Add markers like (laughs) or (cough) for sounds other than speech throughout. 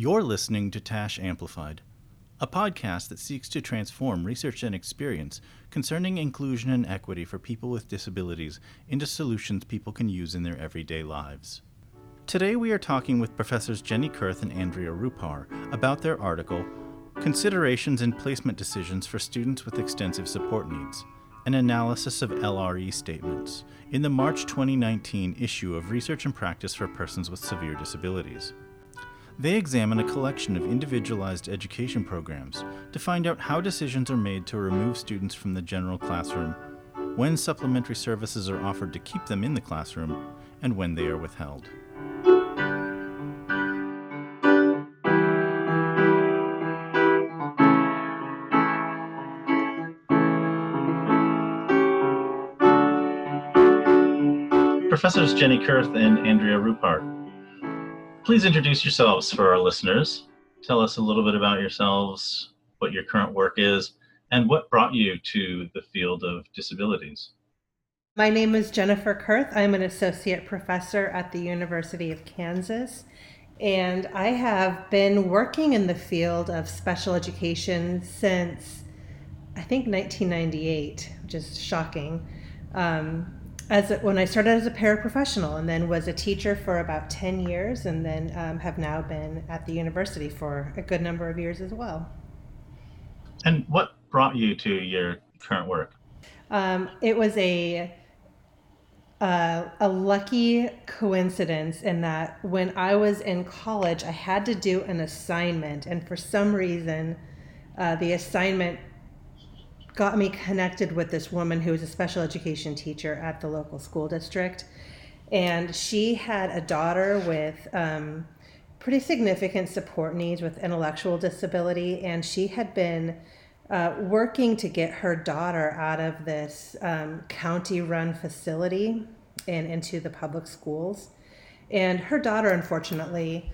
You're listening to TASH Amplified, a podcast that seeks to transform research and experience concerning inclusion and equity for people with disabilities into solutions people can use in their everyday lives. Today we are talking with Professors Jenny Kurth and Andrea Ruppar about their article, Considerations in Placement Decisions for Students with Extensive Support Needs An Analysis of LRE Statements, in the March 2019 issue of Research and Practice for Persons with Severe Disabilities. They examine a collection of individualized education programs to find out how decisions are made to remove students from the general classroom, when supplementary services are offered to keep them in the classroom, and when they are withheld. Professors Jenny Kurth and Andrea Ruppar please introduce yourselves for our listeners. Tell us a little bit about yourselves, what your current work is, and what brought you to the field of disabilities. My name is Jennifer Kurth. I'm an associate professor at the University of Kansas. And I have been working in the field of special education since I think 1998, which is shocking. Um, as a, when I started as a paraprofessional and then was a teacher for about 10 years and then um, have now been at the university for a good number of years as well. And what brought you to your current work? Um, it was a uh, a lucky coincidence in that when I was in college, I had to do an assignment, and for some reason, uh, the assignment got me connected with this woman who was a special education teacher at the local school district. And she had a daughter with um, pretty significant support needs with intellectual disability. And she had been uh, working to get her daughter out of this um, county run facility and into the public schools. And her daughter, unfortunately,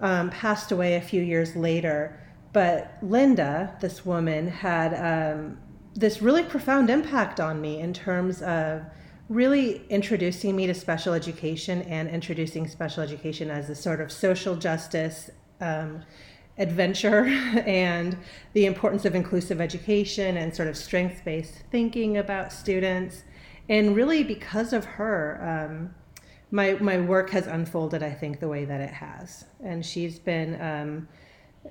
um, passed away a few years later. But Linda, this woman, had um, this really profound impact on me in terms of really introducing me to special education and introducing special education as a sort of social justice um, adventure (laughs) and the importance of inclusive education and sort of strengths based thinking about students. And really, because of her, um, my, my work has unfolded, I think, the way that it has. And she's been um,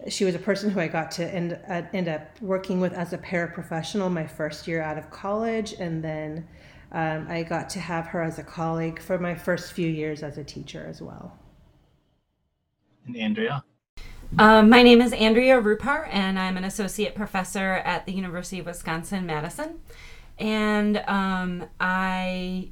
she was a person who I got to end, uh, end up working with as a paraprofessional my first year out of college, and then um, I got to have her as a colleague for my first few years as a teacher as well. And Andrea? Um, my name is Andrea Ruppar, and I'm an associate professor at the University of Wisconsin Madison. And um, I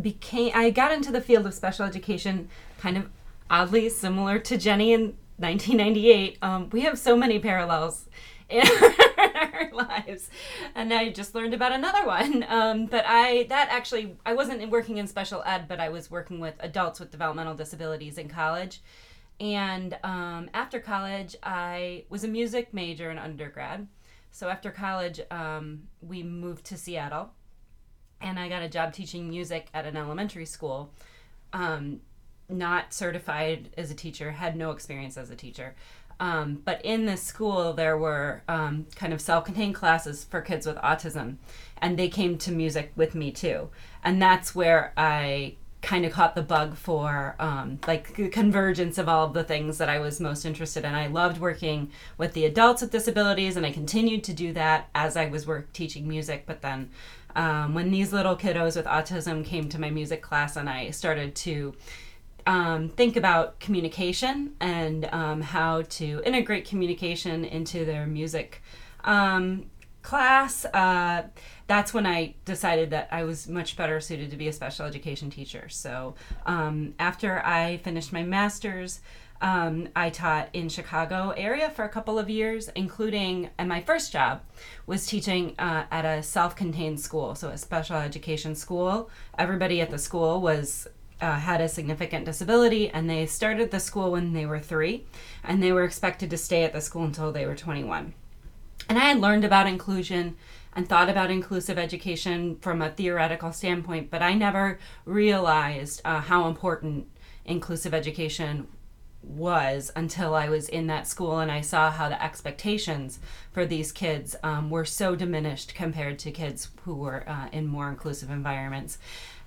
became I got into the field of special education kind of oddly similar to Jenny and 1998. Um, we have so many parallels in (laughs) our lives, and I just learned about another one. Um, but I that actually I wasn't working in special ed, but I was working with adults with developmental disabilities in college. And um, after college, I was a music major in undergrad. So after college, um, we moved to Seattle, and I got a job teaching music at an elementary school. Um, not certified as a teacher, had no experience as a teacher. Um, but in this school, there were um, kind of self contained classes for kids with autism, and they came to music with me too. And that's where I kind of caught the bug for um, like the convergence of all of the things that I was most interested in. I loved working with the adults with disabilities, and I continued to do that as I was work teaching music. But then, um, when these little kiddos with autism came to my music class, and I started to um, think about communication and um, how to integrate communication into their music um, class. Uh, that's when I decided that I was much better suited to be a special education teacher. So um, after I finished my master's, um, I taught in Chicago area for a couple of years, including, and my first job was teaching uh, at a self-contained school, so a special education school. Everybody at the school was uh, had a significant disability, and they started the school when they were three, and they were expected to stay at the school until they were 21. And I had learned about inclusion and thought about inclusive education from a theoretical standpoint, but I never realized uh, how important inclusive education was until I was in that school and I saw how the expectations for these kids um, were so diminished compared to kids who were uh, in more inclusive environments.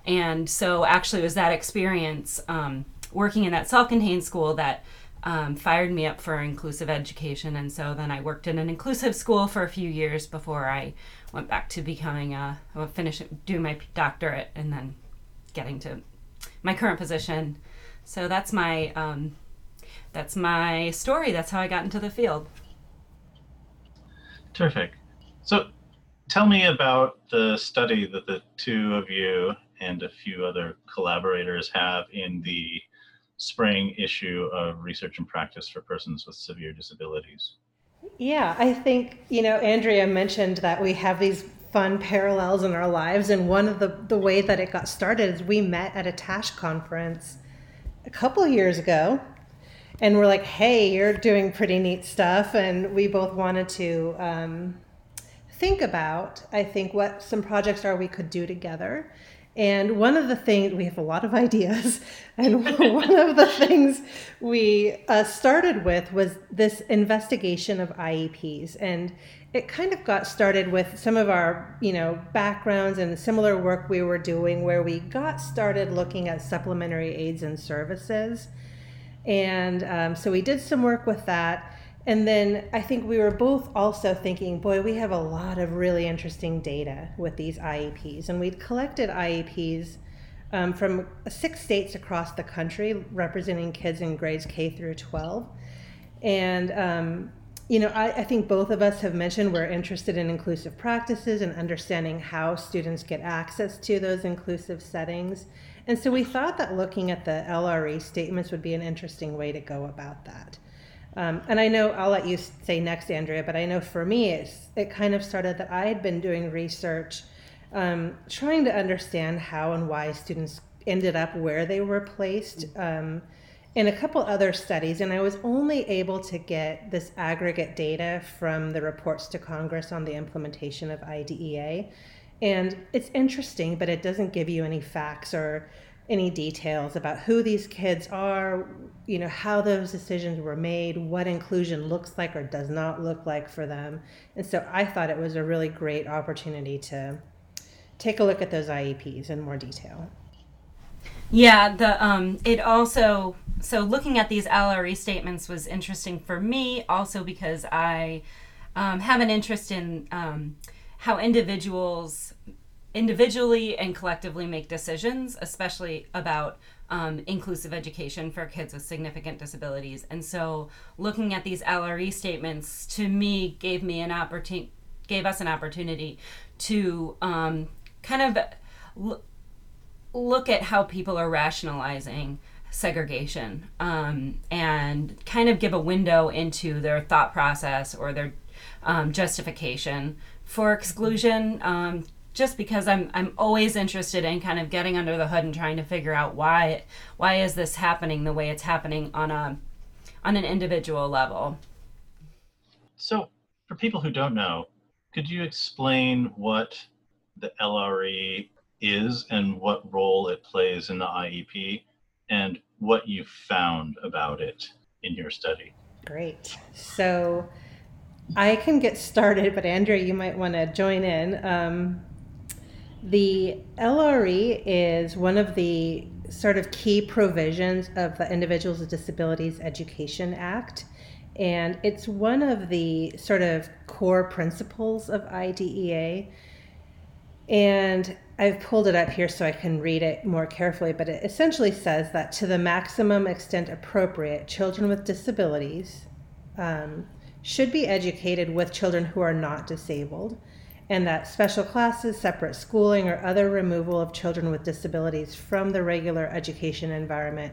And so, actually, it was that experience um, working in that self contained school that um, fired me up for inclusive education. And so then I worked in an inclusive school for a few years before I went back to becoming a, finishing, doing my doctorate and then getting to my current position. So that's my um, that's my story. That's how I got into the field. Terrific. So tell me about the study that the two of you and a few other collaborators have in the spring issue of Research and Practice for Persons with Severe Disabilities. Yeah, I think, you know, Andrea mentioned that we have these fun parallels in our lives. And one of the, the way that it got started is we met at a TASH conference a couple years ago and we're like, hey, you're doing pretty neat stuff. And we both wanted to um, think about, I think, what some projects are we could do together. And one of the things, we have a lot of ideas, (laughs) and one of the things we uh, started with was this investigation of IEPs. And it kind of got started with some of our, you know, backgrounds and similar work we were doing where we got started looking at supplementary aids and services and um, so we did some work with that. And then I think we were both also thinking, boy, we have a lot of really interesting data with these IEPs. And we'd collected IEPs um, from six states across the country representing kids in grades K through 12. And, um, you know, I, I, think both of us have mentioned we're interested in inclusive practices and understanding how students get access to those inclusive settings. And so we thought that looking at the LRE statements would be an interesting way to go about that. Um, and I know I'll let you say next, Andrea, but I know for me, it's, it kind of started that I had been doing research um, trying to understand how and why students ended up where they were placed um, in a couple other studies. And I was only able to get this aggregate data from the reports to Congress on the implementation of IDEA. And it's interesting, but it doesn't give you any facts or any details about who these kids are, you know, how those decisions were made, what inclusion looks like or does not look like for them. And so I thought it was a really great opportunity to take a look at those IEPs in more detail. Yeah, the um it also so looking at these LRE statements was interesting for me also because I um, have an interest in um, how individuals individually and collectively make decisions, especially about um, inclusive education for kids with significant disabilities. And so, looking at these LRE statements to me gave me an opportunity, gave us an opportunity to um, kind of l- look at how people are rationalizing segregation um, and kind of give a window into their thought process or their um, justification for exclusion um, just because I'm I'm always interested in kind of getting under the hood and trying to figure out why why is this happening the way it's happening on a on an individual level. So, for people who don't know, could you explain what the LRE is and what role it plays in the IEP and what you found about it in your study? Great. So, I can get started, but Andrea, you might want to join in. Um, the LRE is one of the sort of key provisions of the Individuals with Disabilities Education Act. And it's one of the sort of core principles of IDEA. And I've pulled it up here so I can read it more carefully, but it essentially says that to the maximum extent appropriate, children with disabilities um, should be educated with children who are not disabled, and that special classes, separate schooling, or other removal of children with disabilities from the regular education environment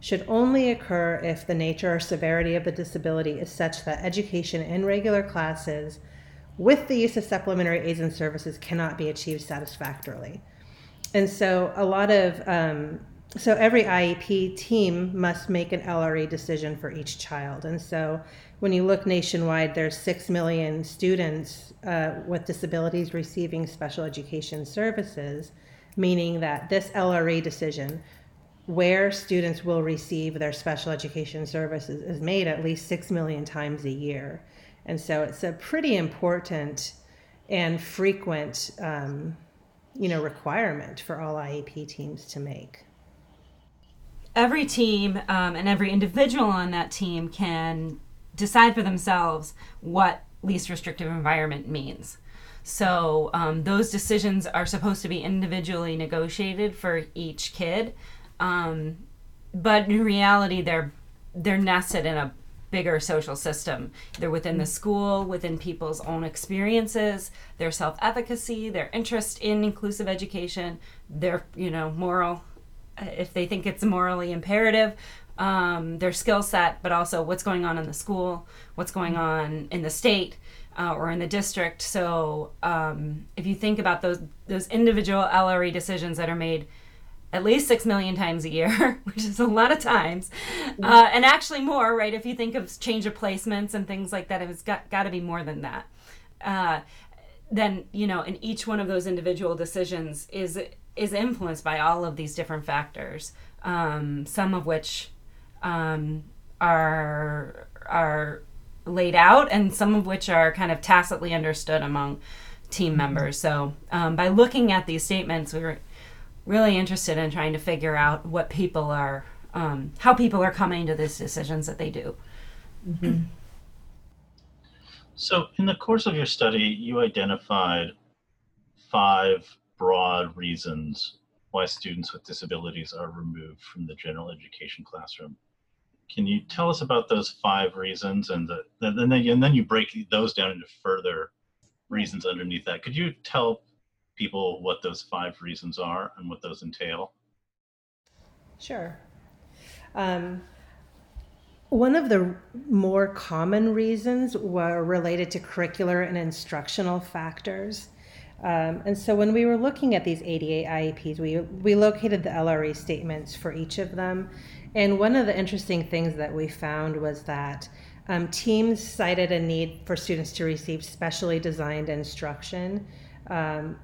should only occur if the nature or severity of the disability is such that education in regular classes with the use of supplementary aids and services cannot be achieved satisfactorily. And so a lot of um, so every IEP team must make an LRE decision for each child. And so when you look nationwide, there's 6 million students uh, with disabilities receiving special education services, meaning that this LRE decision where students will receive their special education services is made at least 6 million times a year. And so it's a pretty important and frequent, um, you know, requirement for all IEP teams to make. Every team um, and every individual on that team can decide for themselves what least restrictive environment means. So um, those decisions are supposed to be individually negotiated for each kid, um, but in reality, they're they're nested in a bigger social system. They're within the school, within people's own experiences, their self efficacy, their interest in inclusive education, their you know moral, if they think it's morally imperative, um, their skill set, but also what's going on in the school, what's going on in the state uh, or in the district. So um, if you think about those those individual LRE decisions that are made at least six million times a year, (laughs) which is a lot of times, uh, and actually more, right? If you think of change of placements and things like that, it's got got to be more than that. Uh, then you know, in each one of those individual decisions is is influenced by all of these different factors, um, some of which um, are are laid out, and some of which are kind of tacitly understood among team members. So um, by looking at these statements, we were really interested in trying to figure out what people are, um, how people are coming to these decisions that they do. Mm-hmm. So, in the course of your study, you identified five broad reasons why students with disabilities are removed from the general education classroom. Can you tell us about those five reasons and the, and then and then you break those down into further reasons underneath that? Could you tell people what those five reasons are and what those entail? Sure. Um, one of the more common reasons were related to curricular and instructional factors. Um, and so when we were looking at these 88 IEPs, we, we located the LRE statements for each of them. And one of the interesting things that we found was that um, teams cited a need for students to receive specially designed instruction um,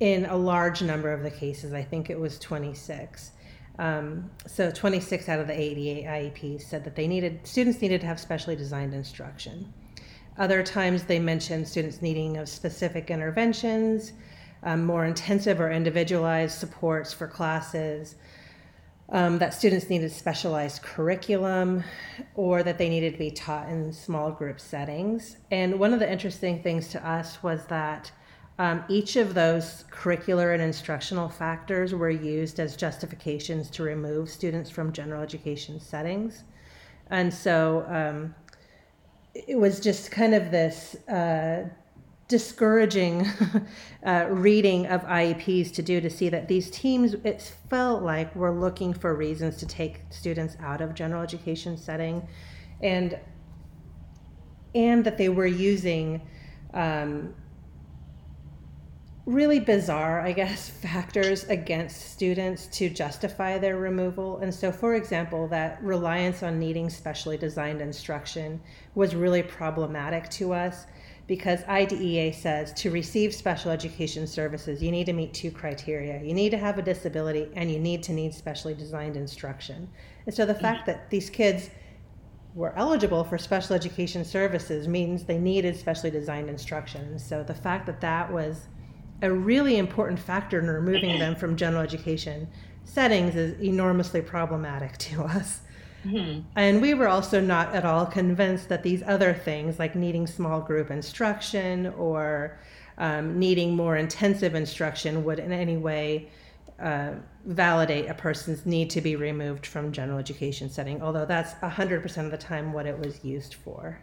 in a large number of the cases. I think it was 26. Um, so 26 out of the 88 IEPs said that they needed students needed to have specially designed instruction. Other times they mentioned students needing of specific interventions, um, more intensive or individualized supports for classes, um, that students needed specialized curriculum or that they needed to be taught in small group settings. And one of the interesting things to us was that um, each of those curricular and instructional factors were used as justifications to remove students from general education settings. And so um, it was just kind of this uh, discouraging (laughs) uh, reading of IEPs to do to see that these teams, it felt like were looking for reasons to take students out of general education setting and and that they were using um, really bizarre, I guess, (laughs) factors against students to justify their removal. And so, for example, that reliance on needing specially designed instruction was really problematic to us because IDEA says to receive special education services, you need to meet two criteria. You need to have a disability and you need to need specially designed instruction. And so, the fact that these kids were eligible for special education services means they needed specially designed instruction. So the fact that that was a really important factor in removing them from general education settings is enormously problematic (laughs) to us. Mm-hmm. And we were also not at all convinced that these other things, like needing small group instruction or um, needing more intensive instruction, would in any way uh, validate a person's need to be removed from general education setting, although that's 100% of the time what it was used for.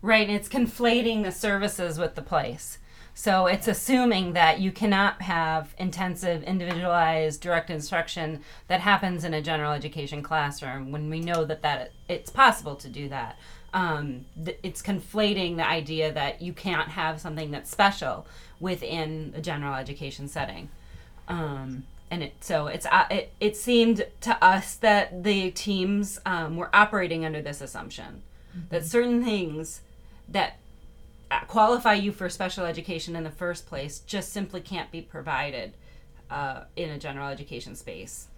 Right, it's conflating the services with the place. So it's assuming that you cannot have intensive, individualized, direct instruction that happens in a general education classroom when we know that, that it's possible to do that. Um, th- it's conflating the idea that you can't have something that's special within a general education setting. Um, and it so it's uh, it, it seemed to us that the teams um, were operating under this assumption mm-hmm. that certain things that qualify you for special education in the first place just simply can't be provided uh, in a general education space.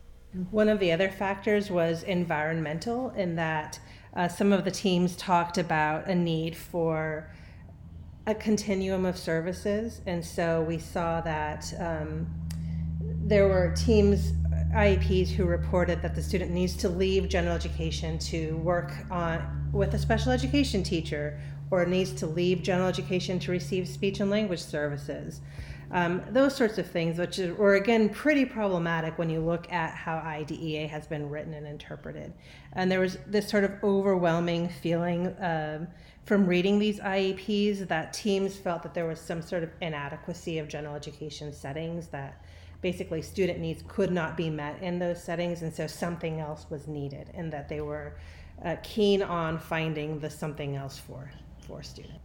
One of the other factors was environmental, in that uh, some of the teams talked about a need for a continuum of services. And so we saw that um, there were teams, IEPs, who reported that the student needs to leave general education to work on with a special education teacher or needs to leave general education to receive speech and language services. Um, those sorts of things, which were again pretty problematic when you look at how IDEA has been written and interpreted. And there was this sort of overwhelming feeling um, from reading these IEPs that teams felt that there was some sort of inadequacy of general education settings, that basically student needs could not be met in those settings, and so something else was needed, and that they were uh, keen on finding the something else for for students.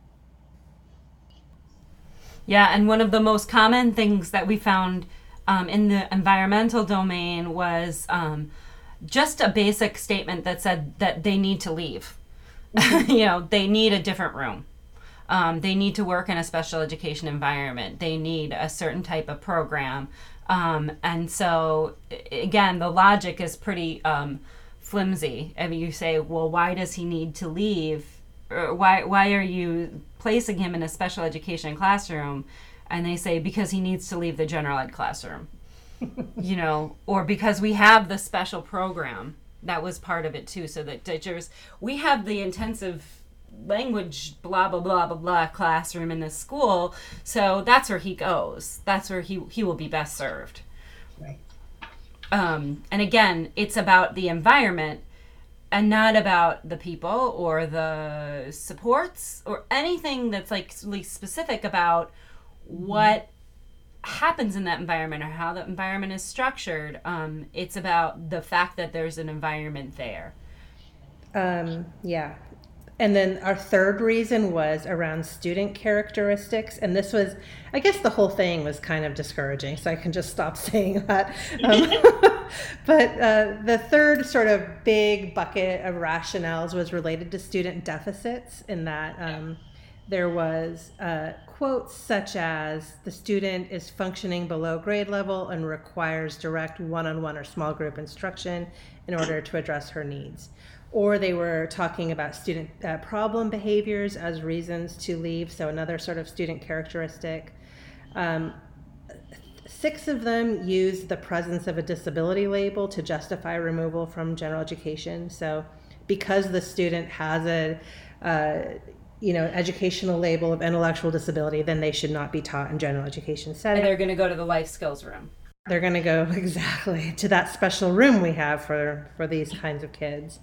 Yeah, and one of the most common things that we found um, in the environmental domain was um, just a basic statement that said that they need to leave. (laughs) you know, they need a different room. Um, they need to work in a special education environment. They need a certain type of program. Um, and so, again, the logic is pretty um, flimsy. I mean, you say, well, why does he need to leave? Or why, why are you placing him in a special education classroom? And they say, because he needs to leave the general ed classroom. (laughs) you know, or because we have the special program that was part of it too. So that teachers, we have the intensive language blah blah blah blah blah classroom in this school so that's where he goes that's where he he will be best served Right. um, and again it's about the environment and not about the people or the supports or anything that's like really specific about what happens in that environment or how the environment is structured um, it's about the fact that there's an environment there Um, yeah. And then our third reason was around student characteristics. And this was, I guess the whole thing was kind of discouraging, so I can just stop (laughs) saying that. Um, (laughs) (laughs) but uh, the third sort of big bucket of rationales was related to student deficits, in that um, there was uh, quotes such as the student is functioning below grade level and requires direct one on one or small group instruction in order to address her needs or they were talking about student uh, problem behaviors as reasons to leave, so another sort of student characteristic. Um, six of them use the presence of a disability label to justify removal from general education. So, because the student has a uh, you know educational label of intellectual disability, then they should not be taught in general education setting. and they're going to go to the life skills room they're going to go (laughs) exactly to that special room we have for for these kinds of kids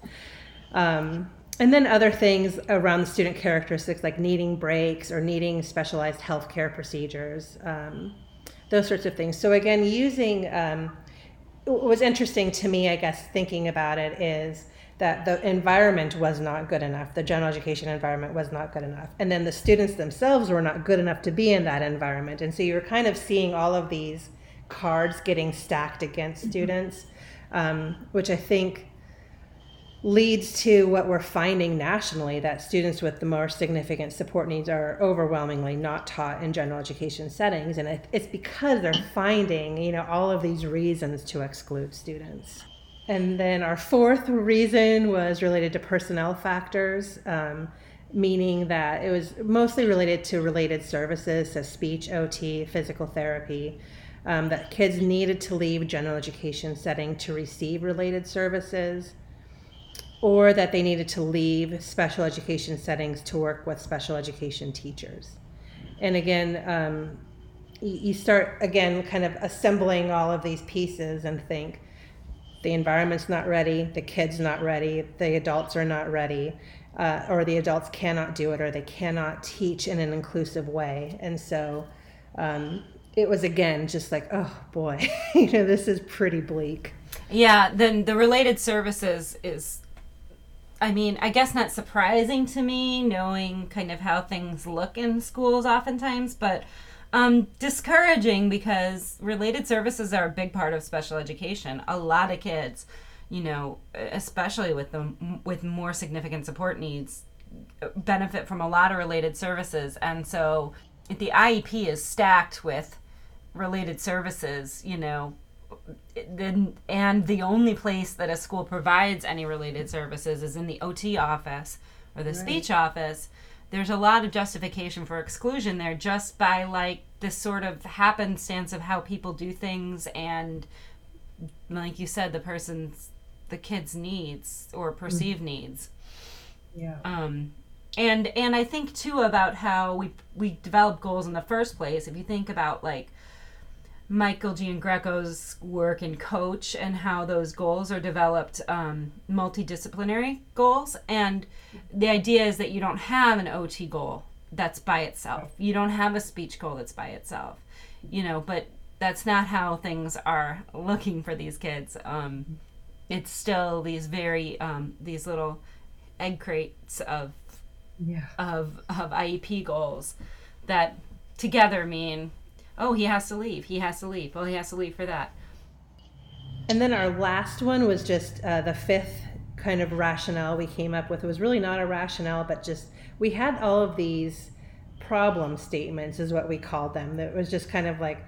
um, and then other things around the student characteristics like needing breaks or needing specialized healthcare procedures um, those sorts of things. So again using um, what was interesting to me i guess thinking about it is that the environment was not good enough. The general education environment was not good enough. And then the students themselves were not good enough to be in that environment. And so you're kind of seeing all of these cards getting stacked against students, um, which I think leads to what we're finding nationally that students with the more significant support needs are overwhelmingly not taught in general education settings. And it's because they're finding you know all of these reasons to exclude students. And then our fourth reason was related to personnel factors um, meaning that it was mostly related to related services so speech ot physical therapy um, that kids needed to leave general education setting to receive related services, or that they needed to leave special education settings to work with special education teachers. And again, um, you, start again kind of assembling all of these pieces and think the environment's not ready, the kid's not ready, the adults are not ready. Uh, or the adults cannot do it, or they cannot teach in an inclusive way. And so um, it was again just like, oh boy, (laughs) you know, this is pretty bleak. Yeah, then the related services is I mean, I guess not surprising to me knowing kind of how things look in schools oftentimes, but um, discouraging because related services are a big part of special education. A lot of kids, you know, especially with the with more significant support needs, benefit from a lot of related services, and so the IEP is stacked with related services, you know, and the only place that a school provides any related services is in the OT office or the right. speech office. There's a lot of justification for exclusion there just by like this sort of happenstance of how people do things and like you said the person's the kid's needs or perceived mm-hmm. needs. Yeah. Um and and I think too about how we we develop goals in the first place. If you think about like Michael Giangreco's work and coach and how those goals are developed um, multidisciplinary goals. And the idea is that you don't have an ot goal that's by itself. You don't have a speech goal that's by itself you know but that's not how things are looking for these kids. Um, it's still these very um, these little egg crates of yeah. of of iep goals that together mean oh, he has to leave. He has to leave. Oh, he has to leave for that. And then our last one was just uh, the fifth kind of rationale we came up with. It was really not a rationale, but just we had all of these problem statements, is what we called them. That was just kind of like,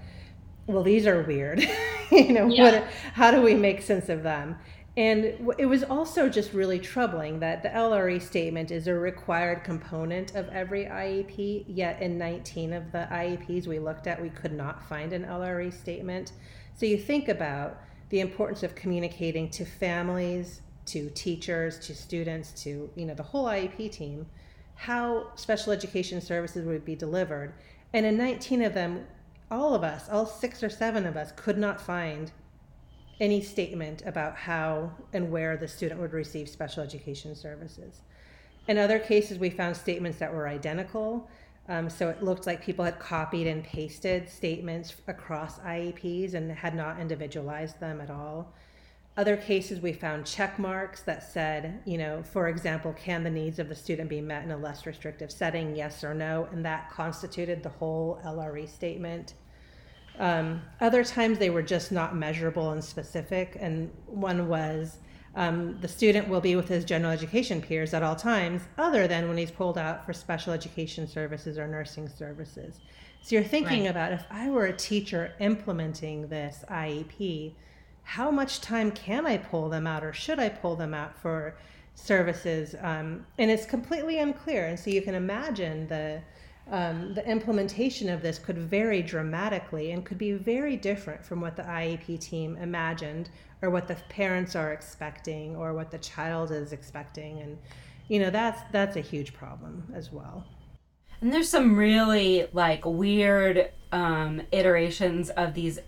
well, these are weird. (laughs) you know, yeah. what, how do we make sense of them? And it was also just really troubling that the LRE statement is a required component of every IEP, yet in 19 of the IEPs we looked at, we could not find an LRE statement. So you think about the importance of communicating to families, to teachers, to students, to you know the whole IEP team, how special education services would be delivered. And in 19 of them, all of us, all six or seven of us, could not find any statement about how and where the student would receive special education services. In other cases, we found statements that were identical. Um, so it looked like people had copied and pasted statements across IEPs and had not individualized them at all. Other cases, we found check marks that said, you know, for example, can the needs of the student be met in a less restrictive setting, yes or no? And that constituted the whole LRE statement. Um, other times they were just not measurable and specific. And one was um, the student will be with his general education peers at all times, other than when he's pulled out for special education services or nursing services. So you're thinking right. about if I were a teacher implementing this IEP, how much time can I pull them out or should I pull them out for services? Um, and it's completely unclear. And so you can imagine the um, the implementation of this could vary dramatically and could be very different from what the IEP team imagined or what the parents are expecting or what the child is expecting. And you know that's that's a huge problem as well. And there's some really like weird um, iterations of these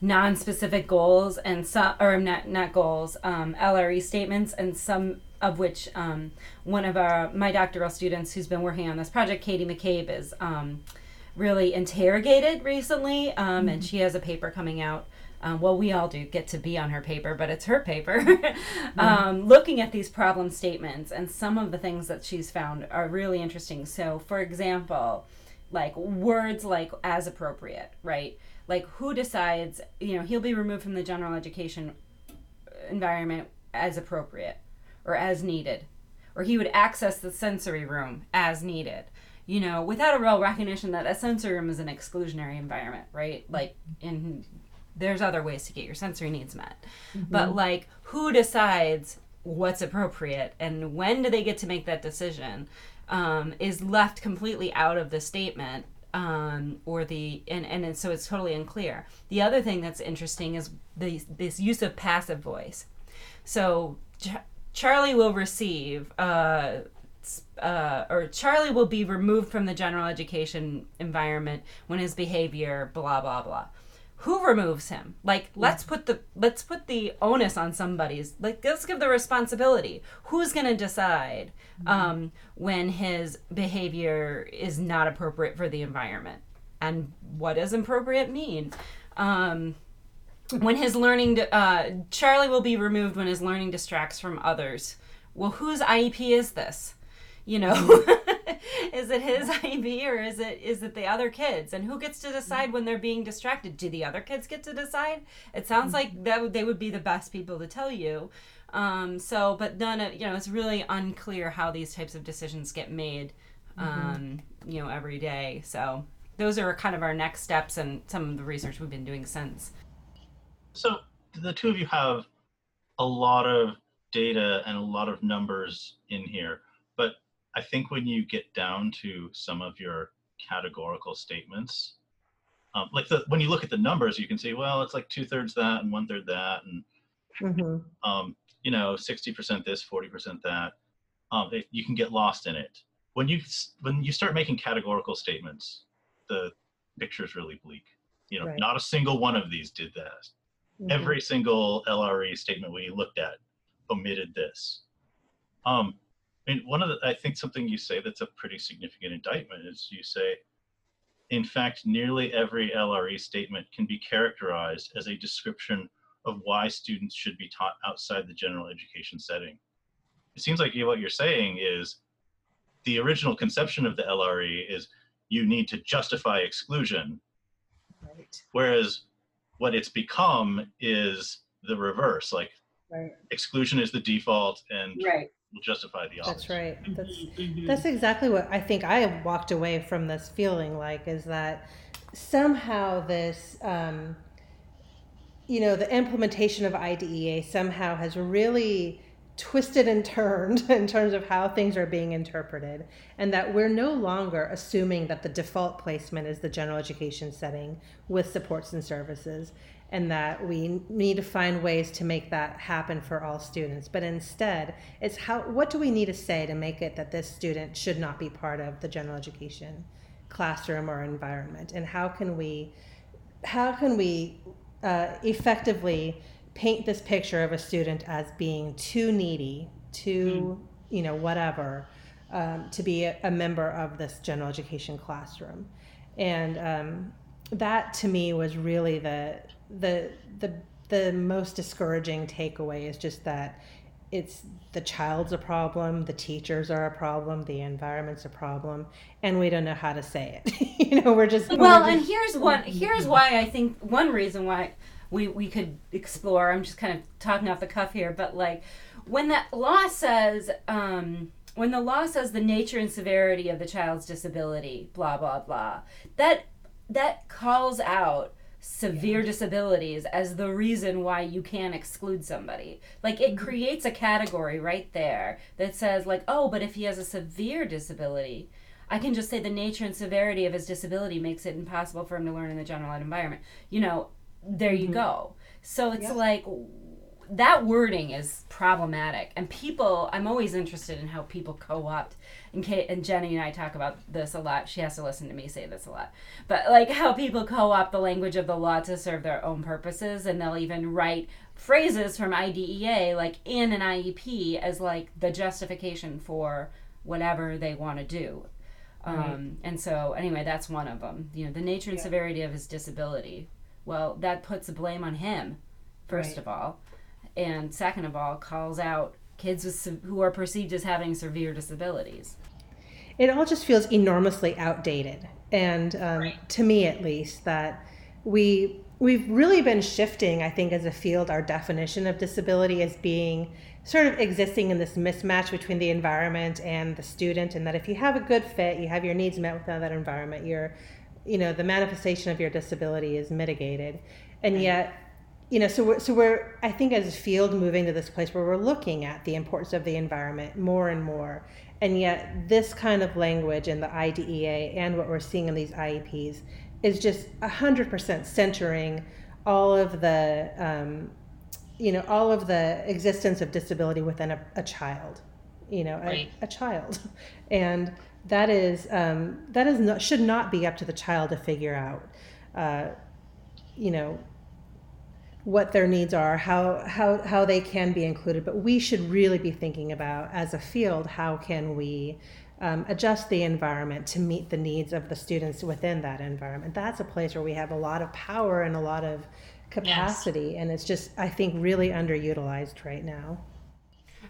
non-specific goals and some or not not goals um, LRE statements and some of which um, one of our my doctoral students who's been working on this project, Katie McCabe, is um, really interrogated recently, um, mm-hmm. and she has a paper coming out. Um, well, we all do get to be on her paper, but it's her paper. (laughs) mm-hmm. Um, looking at these problem statements, and some of the things that she's found are really interesting. So, for example, like words like as appropriate, right? Like who decides, you know, he'll be removed from the general education environment as appropriate or as needed, or he would access the sensory room as needed. You know, without a real recognition that a sensory room is an exclusionary environment, right? Like, in there's other ways to get your sensory needs met, mm-hmm. but like, who decides what's appropriate and when do they get to make that decision? Um, is left completely out of the statement um, or the and, and so it's totally unclear. The other thing that's interesting is the this use of passive voice. So Charlie will receive, uh, uh, or Charlie will be removed from the general education environment when his behavior, blah blah blah. Who removes him? Like, let's put the let's put the onus on somebody's. Like, let's give the responsibility. Who's gonna decide mm-hmm. um, when his behavior is not appropriate for the environment? And what does appropriate mean? Um, when his learning uh, charlie will be removed when his learning distracts from others well whose iep is this you know (laughs) is it his iep or is it is it the other kids and who gets to decide when they're being distracted do the other kids get to decide it sounds like that they would be the best people to tell you um, so but none of you know it's really unclear how these types of decisions get made mm-hmm. um, mm-hmm. you know every day so those are kind of our next steps and some of the research we've been doing since. So the two of you have a lot of data and a lot of numbers in here, but I think when you get down to some of your categorical statements, um, like the when you look at the numbers, you can see well it's like two thirds that and one third that, and Mm-hmm. um, you know sixty percent this, forty percent that. Um, it, you can get lost in it when you when you start making categorical statements. The picture is really bleak. You know, Right. not a single one of these did that Mhm. every single LRE statement we looked at omitted this. Um, I mean, one of the, I think something you say that's a pretty significant indictment is you say, in fact, nearly every LRE statement can be characterized as a description of why students should be taught outside the general education setting. It seems like what you're saying is the original conception of the LRE is you need to justify exclusion Right. Whereas what it's become is the reverse. Like Right. exclusion is the default and Right. will justify the opposite. That's right. That's Mm-hmm. That's exactly what I think I walked away from this feeling like is that somehow this, um, you know, the implementation of IDEA somehow has really twisted and turned (laughs) in terms of how things are being interpreted, and that we're no longer assuming that the default placement is the general education setting with supports and services, and that we need to find ways to make that happen for all students. But instead, it's how what do we need to say to make it that this student should not be part of the general education classroom or environment, and how can we how can we uh, effectively paint this picture of a student as being too needy, too, you know, whatever, um, to be a, a member of this general education classroom. And um, that to me was really the, the, the, the most discouraging takeaway is just that it's the child's a problem, the teachers are a problem, the environment's a problem, and we don't know how to say it. (laughs) you know, we're just Well, we're and here's one. Here's why I think one reason why we we could explore. I'm just kind of talking off the cuff here, but like when that law says. Um, when the law says the nature and severity of the child's disability, blah blah blah, that that calls out severe disabilities as the reason why you can exclude somebody. Like it creates a category right there that says like, oh, but if he has a severe disability, I can just say the nature and severity of his disability makes it impossible for him to learn in the general ed environment. You know, there you go. So it's Yeah. like that wording is problematic, and people. I'm always interested in how people co-opt. And Kate and Jenny and I talk about this a lot. She has to listen to me say this a lot, but like how people co-opt the language of the law to serve their own purposes, and they'll even write phrases from IDEA like in an IEP as like the justification for whatever they want to do. Um, and so, anyway, that's one of them. You know, the nature and Yeah. severity of his disability. Well, that puts a blame on him, first Right. of all, and second of all, calls out kids with who are perceived as having severe disabilities. it all just feels enormously outdated and um, to me at least that we we've really been shifting i think as a field our definition of disability as being sort of existing in this mismatch between the environment and the student and that if you have a good fit you have your needs met within that environment you're you know the manifestation of your disability is mitigated. And yet you know so we're, so we're i think as a field moving to this place where we're looking at the importance of the environment more and more and yet this kind of language in the idea and what we're seeing in these ieps is just 100% centering all of the um, you know all of the existence of disability within a, a child you know a, a child. (laughs) And that is um, that is not should not be up to the child to figure out uh, you know what their needs are, how, how, how they can be included. But we should really be thinking about, as a field, how can we um, adjust the environment to meet the needs of the students within that environment. That's a place where we have a lot of power and a lot of capacity, and it's just, I think, really underutilized right now.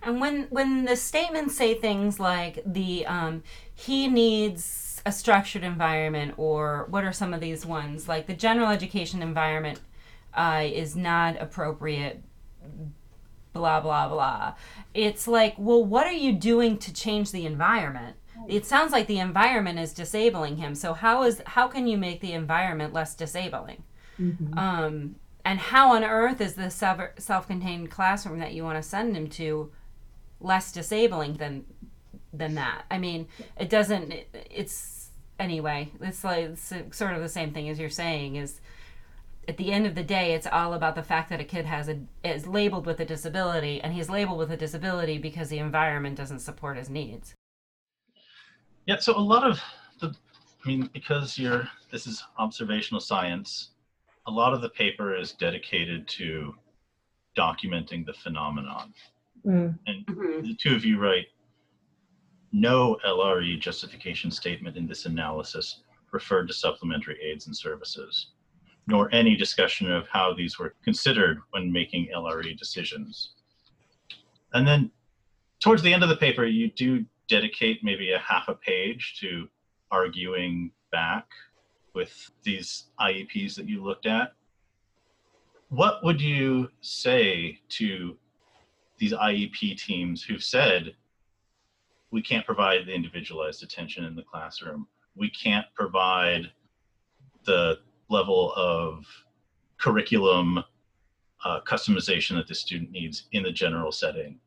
And when when the statements say things like the um, he needs a structured environment, or what are some of these ones like the general education environment uh, is not appropriate, blah blah blah. It's like, well, what are you doing to change the environment? it sounds like the environment is disabling him so how is how can you make the environment less disabling Mm-hmm. um, and how on earth is the self- self-contained classroom that you want to send him to less disabling than than that i mean it doesn't it, it's anyway it's like it's sort of the same thing as you're saying is at the end of the day it's all about the fact that a kid has a is labeled with a disability and he's labeled with a disability because the environment doesn't support his needs Yeah, so a lot of the, I mean, because you're, this is observational science, a lot of the paper is dedicated to documenting the phenomenon. Mm. And the two of you write, no LRE justification statement in this analysis referred to supplementary aids and services, nor any discussion of how these were considered when making LRE decisions. And then towards the end of the paper, you do dedicate maybe a half a page to arguing back with these IEPs that you looked at. What would you say to these IEP teams who've said, we can't provide the individualized attention in the classroom. We can't provide the level of curriculum uh, customization that the student needs in the general setting.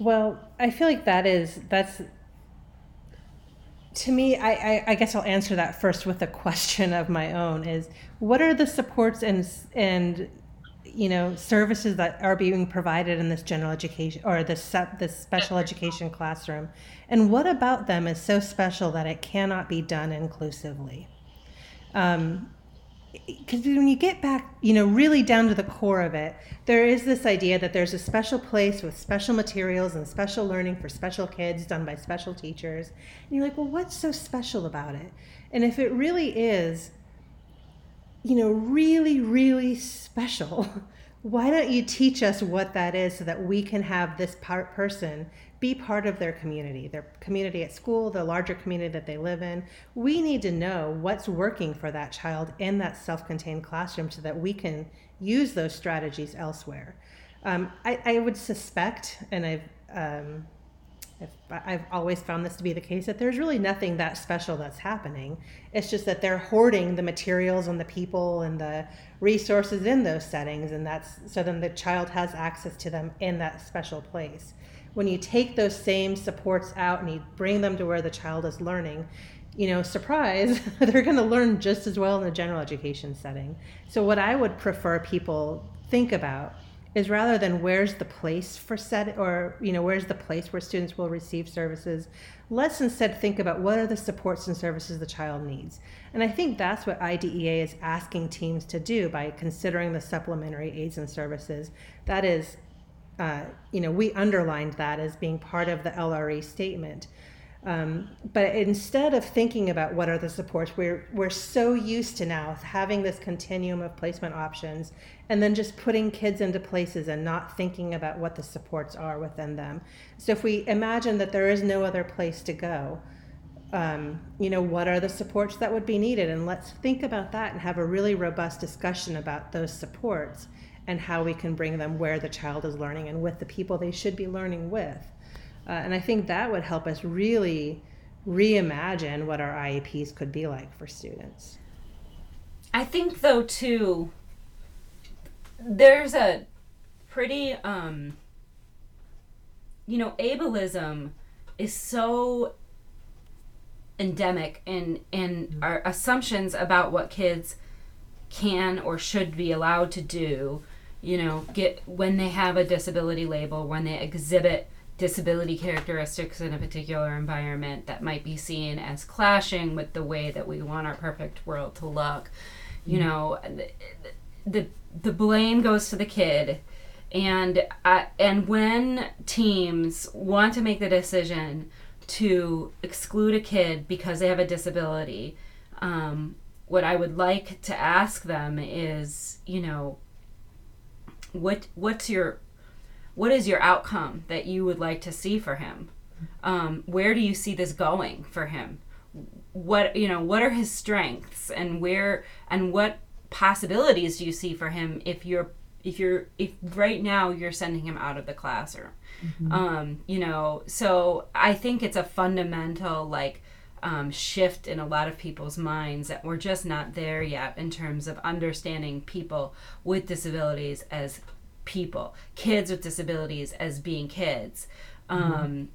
Well, I feel like that is that's to me. I, I I guess I'll answer that first with a question of my own: is what are the supports and and you know services that are being provided in this general education or this this special education classroom, and what about them is so special that it cannot be done inclusively? Um, because when you get back, you know, really down to the core of it, there is this idea that there's a special place with special materials and special learning for special kids done by special teachers. And you're like, well, what's so special about it? And if it really is, you know, really, really special, (laughs) why don't you teach us what that is so that we can have this part person be part of their community, their community at school, the larger community that they live in. We need to know what's working for that child in that self contained classroom so that we can use those strategies elsewhere. Um, I, I, would suspect, and I've, um, I've, always found this to be the case, that there's really nothing that special that's happening. It's just that they're hoarding the materials and the people and the resources in those settings, and that's so then the child has access to them in that special place when you take those same supports out and you bring them to where the child is learning, you know, surprise, (laughs) they're going to learn just as well in a general education setting. So, what I would prefer people think about is rather than where's the place for set or you know where's the place where students will receive services let's instead think about what are the supports and services the child needs and i think that's what IDEA is asking teams to do by considering the supplementary aids and services that is uh, you know, we underlined that as being part of the LRE statement. Um, but instead of thinking about what are the supports, we're we're so used to now having this continuum of placement options, and then just putting kids into places and not thinking about what the supports are within them. So if we imagine that there is no other place to go, um, you know, what are the supports that would be needed, and let's think about that and have a really robust discussion about those supports and how we can bring them where the child is learning and with the people they should be learning with. Uh, and I think that would help us really reimagine what our IEPs could be like for students. I think, though, too, there's a pretty, um, you know, ableism is so endemic in in our assumptions about what kids can or should be allowed to do you know, get when they have a disability label, when they exhibit disability characteristics in a particular environment that might be seen as clashing with the way that we want our perfect world to look. You mm-hmm. know, the, the the blame goes to the kid and uh, and when teams want to make the decision to exclude a kid because they have a disability um, what i would like to ask them is you know what what's your what is your outcome that you would like to see for him? Um, where do you see this going for him? What you know what are his strengths and where and what possibilities do you see for him if you're if you're if right now you're sending him out of the classroom? Mm-hmm. um you know so i think it's a fundamental like um, shift in a lot of people's minds that we're just not there yet in terms of understanding people with disabilities as people kids with disabilities as being kids mm-hmm. um,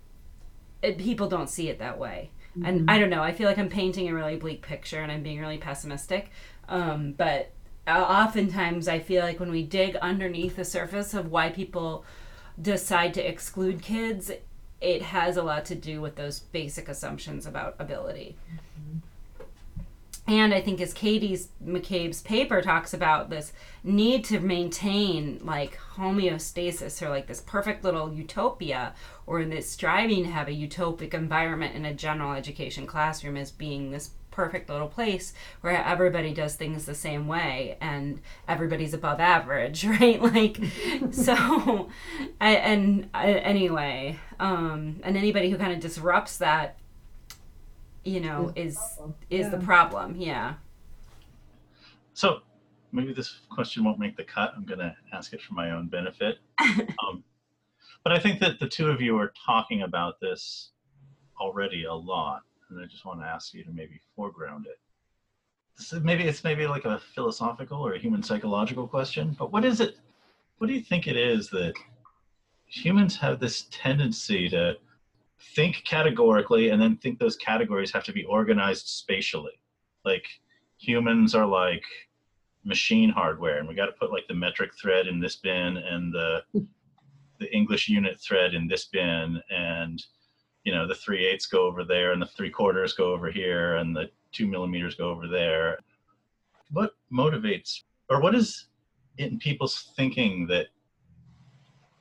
it, people don't see it that way mm-hmm. and i don't know i feel like i'm painting a really bleak picture and i'm being really pessimistic um, but oftentimes I feel like when we dig underneath the surface of why people decide to exclude kids, it has a lot to do with those basic assumptions about ability. Mm-hmm. And I think as Katie's McCabe's paper talks about this need to maintain like homeostasis or like this perfect little utopia or this striving to have a utopic environment in a general education classroom as being this perfect little place where everybody does things the same way and everybody's above average, (laughs) right? Like, (laughs) so, I, and I, anyway, um, and anybody who kind of disrupts that, you know, is is yeah. the problem. Yeah. So, maybe this question won't make the cut. I'm going to ask it for my own benefit. (laughs) um, but I think that the two of you are talking about this already a lot and I just want to ask you to maybe foreground it. So maybe it's maybe like a philosophical or a human psychological question, but what is it? What do you think it is that humans have this tendency to think categorically and then think those categories have to be organized spatially? Like humans are like machine hardware, and we got to put like the metric thread in this bin and the (laughs) the English unit thread in this bin and you know the three eighths go over there and the three quarters go over here and the two millimeters go over there what motivates or what is in people's thinking that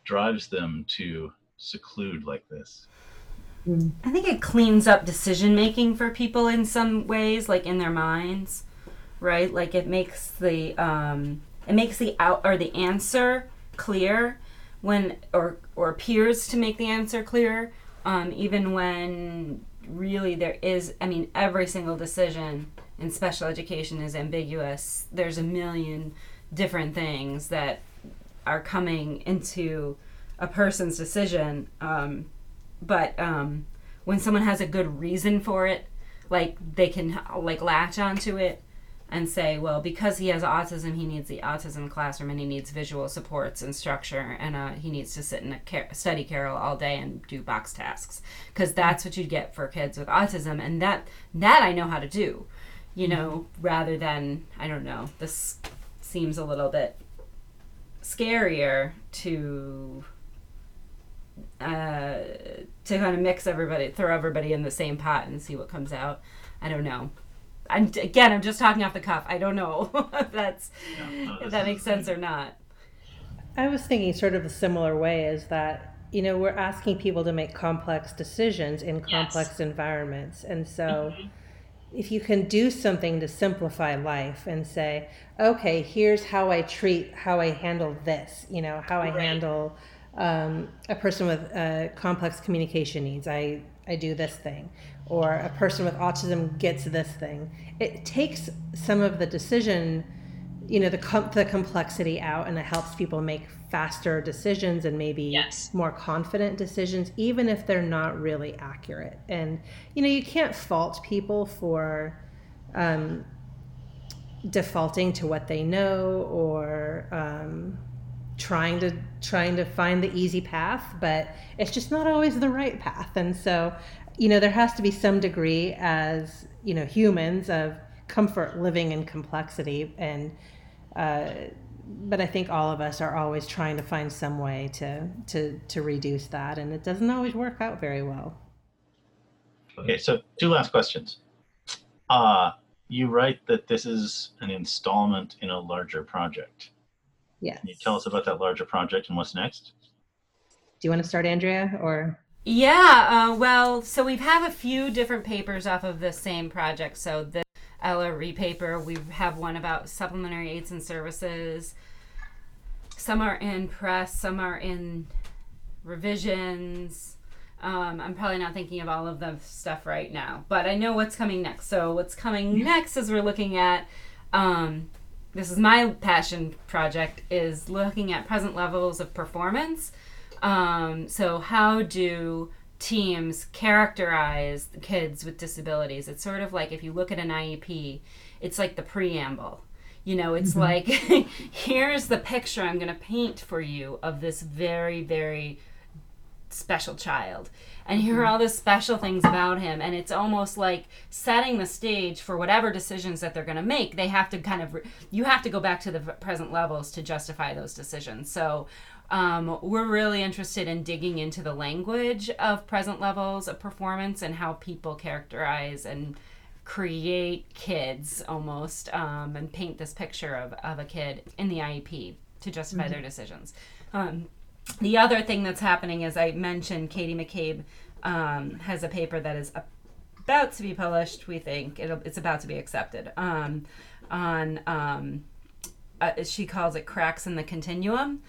drives them to seclude like this i think it cleans up decision making for people in some ways like in their minds right like it makes the um it makes the out or the answer clear when or or appears to make the answer clear um, even when really there is, I mean, every single decision in special education is ambiguous. There's a million different things that are coming into a person's decision. Um, but um, when someone has a good reason for it, like they can like latch onto it and say, well, because he has autism, he needs the autism classroom and he needs visual supports and structure, and uh, he needs to sit in a car- study carrel all day and do box tasks, because that's what you'd get for kids with autism, and that that I know how to do, you know, rather than I don't know. This seems a little bit scarier to uh, to kind of mix everybody, throw everybody in the same pot and see what comes out. I don't know. I'm again, I'm just talking off the cuff. I don't know (laughs) if that's no, if that makes sense or not. I was thinking sort of a similar way is that you know we're asking people to make complex decisions in complex yes. environments, and so. Mm-hmm. If you can do something to simplify life and say, okay, here's how I treat, how I handle this, you know, how I right. handle um, a person with uh, complex communication needs. I I do this thing, or a person with autism gets this thing. It takes some of the decision, you know, the com- the complexity out, and it helps people make faster decisions and maybe yes. more confident decisions, even if they're not really accurate. And you know, you can't fault people for. Um, defaulting to what they know or um, trying to trying to find the easy path but it's just not always the right path and so you know there has to be some degree as you know humans of comfort living in complexity and uh, but I think all of us are always trying to find some way to to to reduce that, and it doesn't always work out very well. Okay, so two last questions. Uh, you write that this is an installment in a larger project. Yes. Can you tell us about that larger project and what's next? Do you want to start, Andrea, or? Yeah, uh, well, so we have a few different papers off of the same project. So the LRE paper, we have one about supplementary aids and services. Some are in press, some are in revisions. Um, I'm probably not thinking of all of the stuff right now, but I know what's coming next. So what's coming next is we're looking at um, this is my passion project is looking at present levels of performance. Um, so how do teams characterize kids with disabilities? It's sort of like if you look at an IEP, it's like the preamble. You know, it's mm-hmm. like (laughs) here's the picture I'm going to paint for you of this very, very special child and here are mm-hmm. all the special things about him and it's almost like setting the stage for whatever decisions that they're going to make they have to kind of you have to go back to the present levels to justify those decisions so um, we're really interested in digging into the language of present levels of performance and how people characterize and create kids almost um, and paint this picture of, of a kid in the IEP to justify mm-hmm. their decisions. Um, the other thing that's happening, is I mentioned, Katie McCabe um, has a paper that is about to be published. We think It'll, it's about to be accepted um, on. Um, uh, she calls it cracks in the continuum,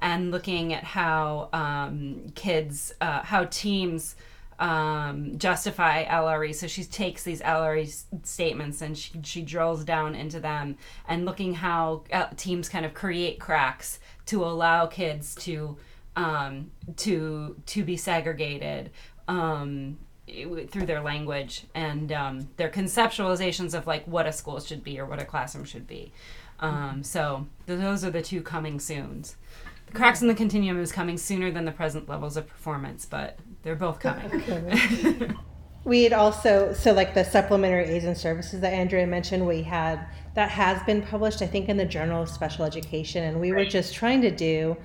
and looking at how um, kids, uh, how teams. Um, justify LRE. So she takes these LRE statements and she, she drills down into them and looking how uh, teams kind of create cracks to allow kids to um, to to be segregated um, through their language and um, their conceptualizations of like what a school should be or what a classroom should be. Um, so those are the two coming soons. Cracks in the continuum is coming sooner than the present levels of performance, but they're both coming. (laughs) we had also so like the supplementary aids and services that Andrea mentioned. We had that has been published, I think, in the Journal of Special Education, and we were just trying to do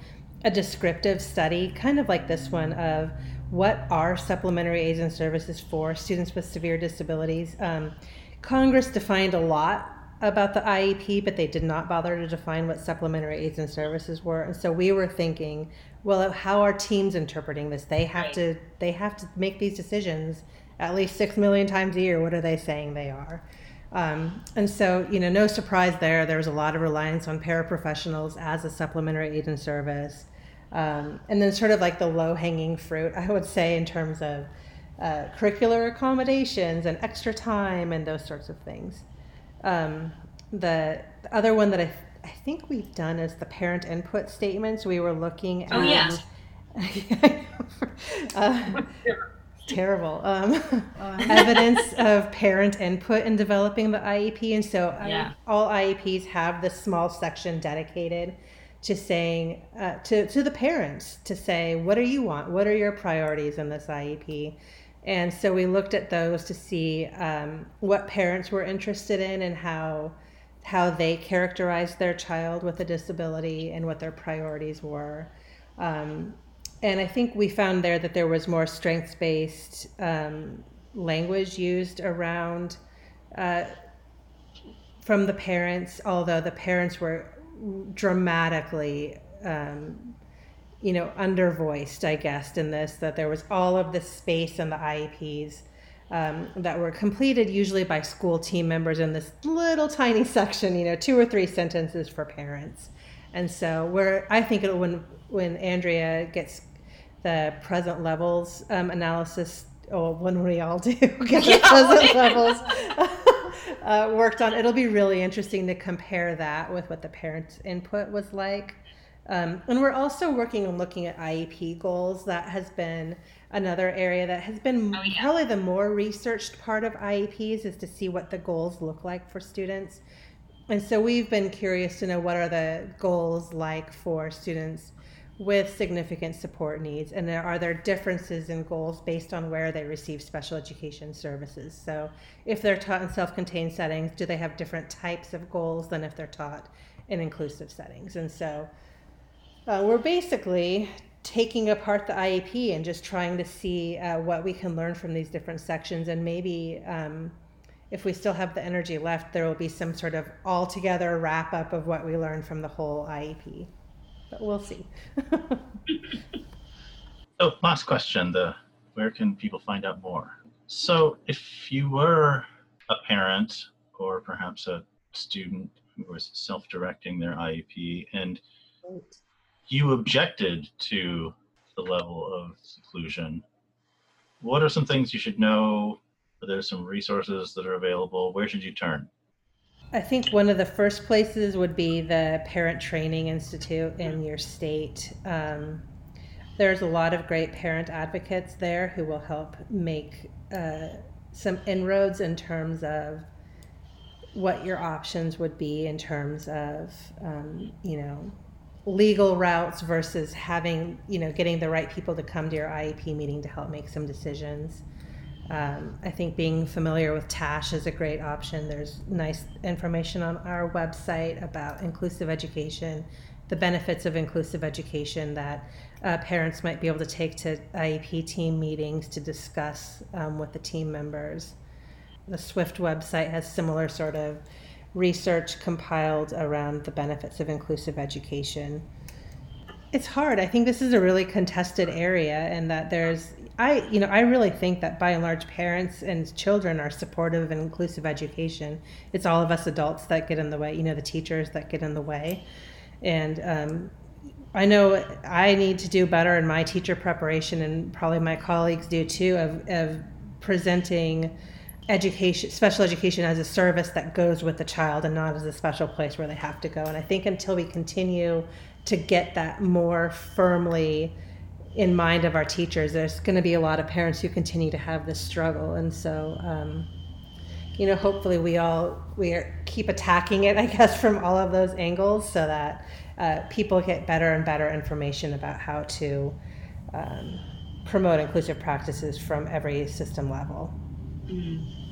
a descriptive study, kind of like this one, of what are supplementary aids and services for students with severe disabilities. Um, Congress defined a lot about the IEP, but they did not bother to define what supplementary aids and services were. And so we were thinking, well, how are teams interpreting this? They have right. to they have to make these decisions at least six million times a year. What are they saying they are? Um, and so, you know, no surprise there. There was a lot of reliance on paraprofessionals as a supplementary aid and service. Um, and then, sort of like the low hanging fruit, I would say, in terms of uh, curricular accommodations and extra time and those sorts of things. Um, the, the, other one that I, I think we've done is the parent input statements. We were looking at. Oh, yeah. (laughs) uh, (laughs) terrible um, uh, (laughs) evidence of parent input in developing the IEP. And so yeah. I, all IEPs have this small section dedicated to saying uh, to, to the parents to say, what do you want? What are your priorities in this IEP? And so we looked at those to see um, what parents were interested in and how how they characterized their child with a disability and what their priorities were. Um, and I think we found there that there was more strengths based um, language used around uh, from the parents, although the parents were dramatically, um, you know, undervoiced, I guess, in this, that there was all of this space in the IEPs. Um, that were completed usually by school team members in this little tiny section, you know, two or three sentences for parents. And so, where I think it, when when Andrea gets the present levels um, analysis, or when we all do (laughs) get the (laughs) present levels (laughs) uh, worked on, it'll be really interesting to compare that with what the parents' input was like. Um, and we're also working on looking at IEP goals. That has been another area that has been oh, yeah. probably the more researched part of IEPs is to see what the goals look like for students. And so we've been curious to know what are the goals like for students with significant support needs and there are there differences in goals based on where they receive special education services so if they're taught in self-contained settings do they have different types of goals than if they're taught in inclusive settings and so uh, we're basically taking apart the iep and just trying to see uh, what we can learn from these different sections and maybe um, if we still have the energy left there will be some sort of all-together wrap up of what we learned from the whole iep but we'll see. (laughs) oh, last question: the where can people find out more? So, if you were a parent or perhaps a student who was self-directing their IEP and you objected to the level of seclusion, what are some things you should know? Are there some resources that are available? Where should you turn? I think one of the first places would be the Parent Training Institute in your state. Um, there's a lot of great parent advocates there who will help make uh, some inroads in terms of what your options would be in terms of, um, you know, legal routes versus having, you know, getting the right people to come to your IEP meeting to help make some decisions. Um, I think being familiar with TASH is a great option. There's nice information on our website about inclusive education, the benefits of inclusive education that uh, parents might be able to take to IEP team meetings to discuss um, with the team members. The SWIFT website has similar sort of research compiled around the benefits of inclusive education. It's hard. I think this is a really contested area, and that there's I, you know, I really think that by and large, parents and children are supportive of inclusive education. It's all of us adults that get in the way, you know, the teachers that get in the way. And um, I know I need to do better in my teacher preparation, and probably my colleagues do too, of, of presenting education, special education as a service that goes with the child and not as a special place where they have to go. And I think until we continue to get that more firmly in mind of our teachers. There's going to be a lot of parents who continue to have this struggle, and so um, you know, hopefully we all we are, keep attacking it, I guess, from all of those angles, so that uh, people get better and better information about how to um, promote inclusive practices from every system level.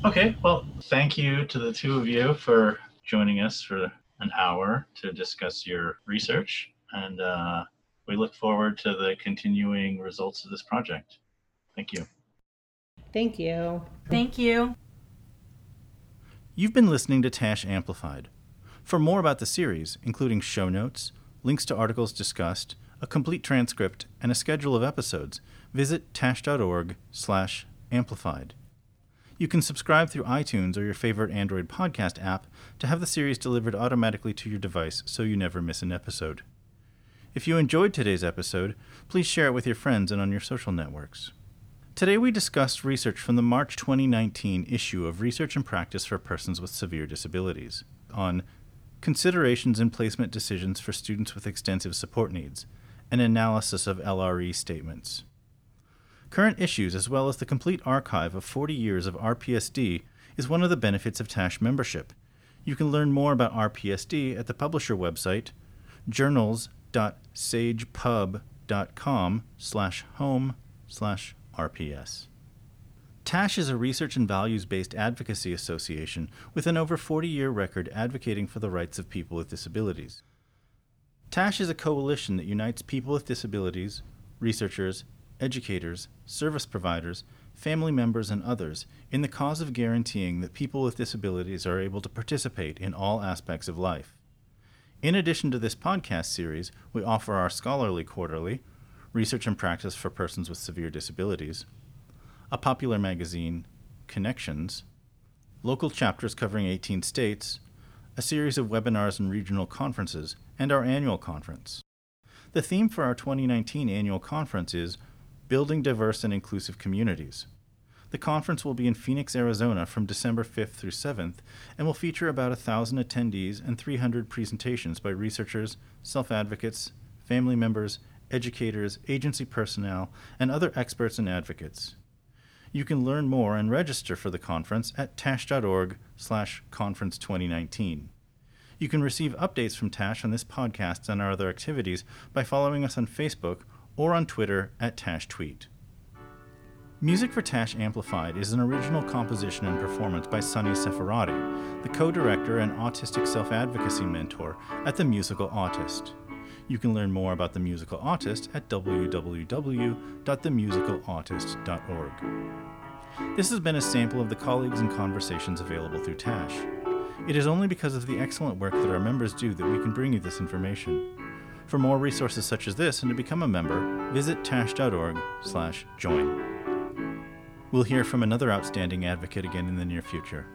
Okay, well, thank you to the two of you for joining us for an hour to discuss your research and. Uh, we look forward to the continuing results of this project. Thank you. Thank you. Thank you. You've been listening to TASH Amplified. For more about the series, including show notes, links to articles discussed, a complete transcript, and a schedule of episodes, visit tash.org/amplified. You can subscribe through iTunes or your favorite Android podcast app to have the series delivered automatically to your device so you never miss an episode. If you enjoyed today's episode, please share it with your friends and on your social networks. Today we discussed research from the March 2019 issue of Research and Practice for Persons with Severe Disabilities on considerations in placement decisions for students with extensive support needs, an analysis of LRE statements. Current issues, as well as the complete archive of 40 years of RPSD, is one of the benefits of TASH membership. You can learn more about RPSD at the publisher website, journals.sagepub.com slash home slash RPS. TASH is a research and values based advocacy association with an over 40 year record advocating for the rights of people with disabilities. TASH is a coalition that unites people with disabilities, researchers, educators, service providers, family members, and others in the cause of guaranteeing that people with disabilities are able to participate in all aspects of life. In addition to this podcast series, we offer our scholarly quarterly, Research and Practice for Persons with Severe Disabilities, a popular magazine, Connections, local chapters covering 18 states, a series of webinars and regional conferences, and our annual conference. The theme for our 2019 annual conference is Building Diverse and Inclusive Communities. The conference will be in Phoenix, Arizona from December 5th through 7th and will feature about 1,000 attendees and 300 presentations by researchers, self advocates, family members, educators, agency personnel, and other experts and advocates. You can learn more and register for the conference at tash.org slash conference 2019. You can receive updates from TASH on this podcast and our other activities by following us on Facebook or on Twitter at TashTweet. Music for TASH Amplified is an original composition and performance by Sunny Sefarati, the co director and autistic self advocacy mentor at The Musical Autist. You can learn more about The Musical Autist at www.themusicalautist.org. This has been a sample of the colleagues and conversations available through TASH. It is only because of the excellent work that our members do that we can bring you this information. For more resources such as this and to become a member, visit tash.org/join. We'll hear from another outstanding advocate again in the near future.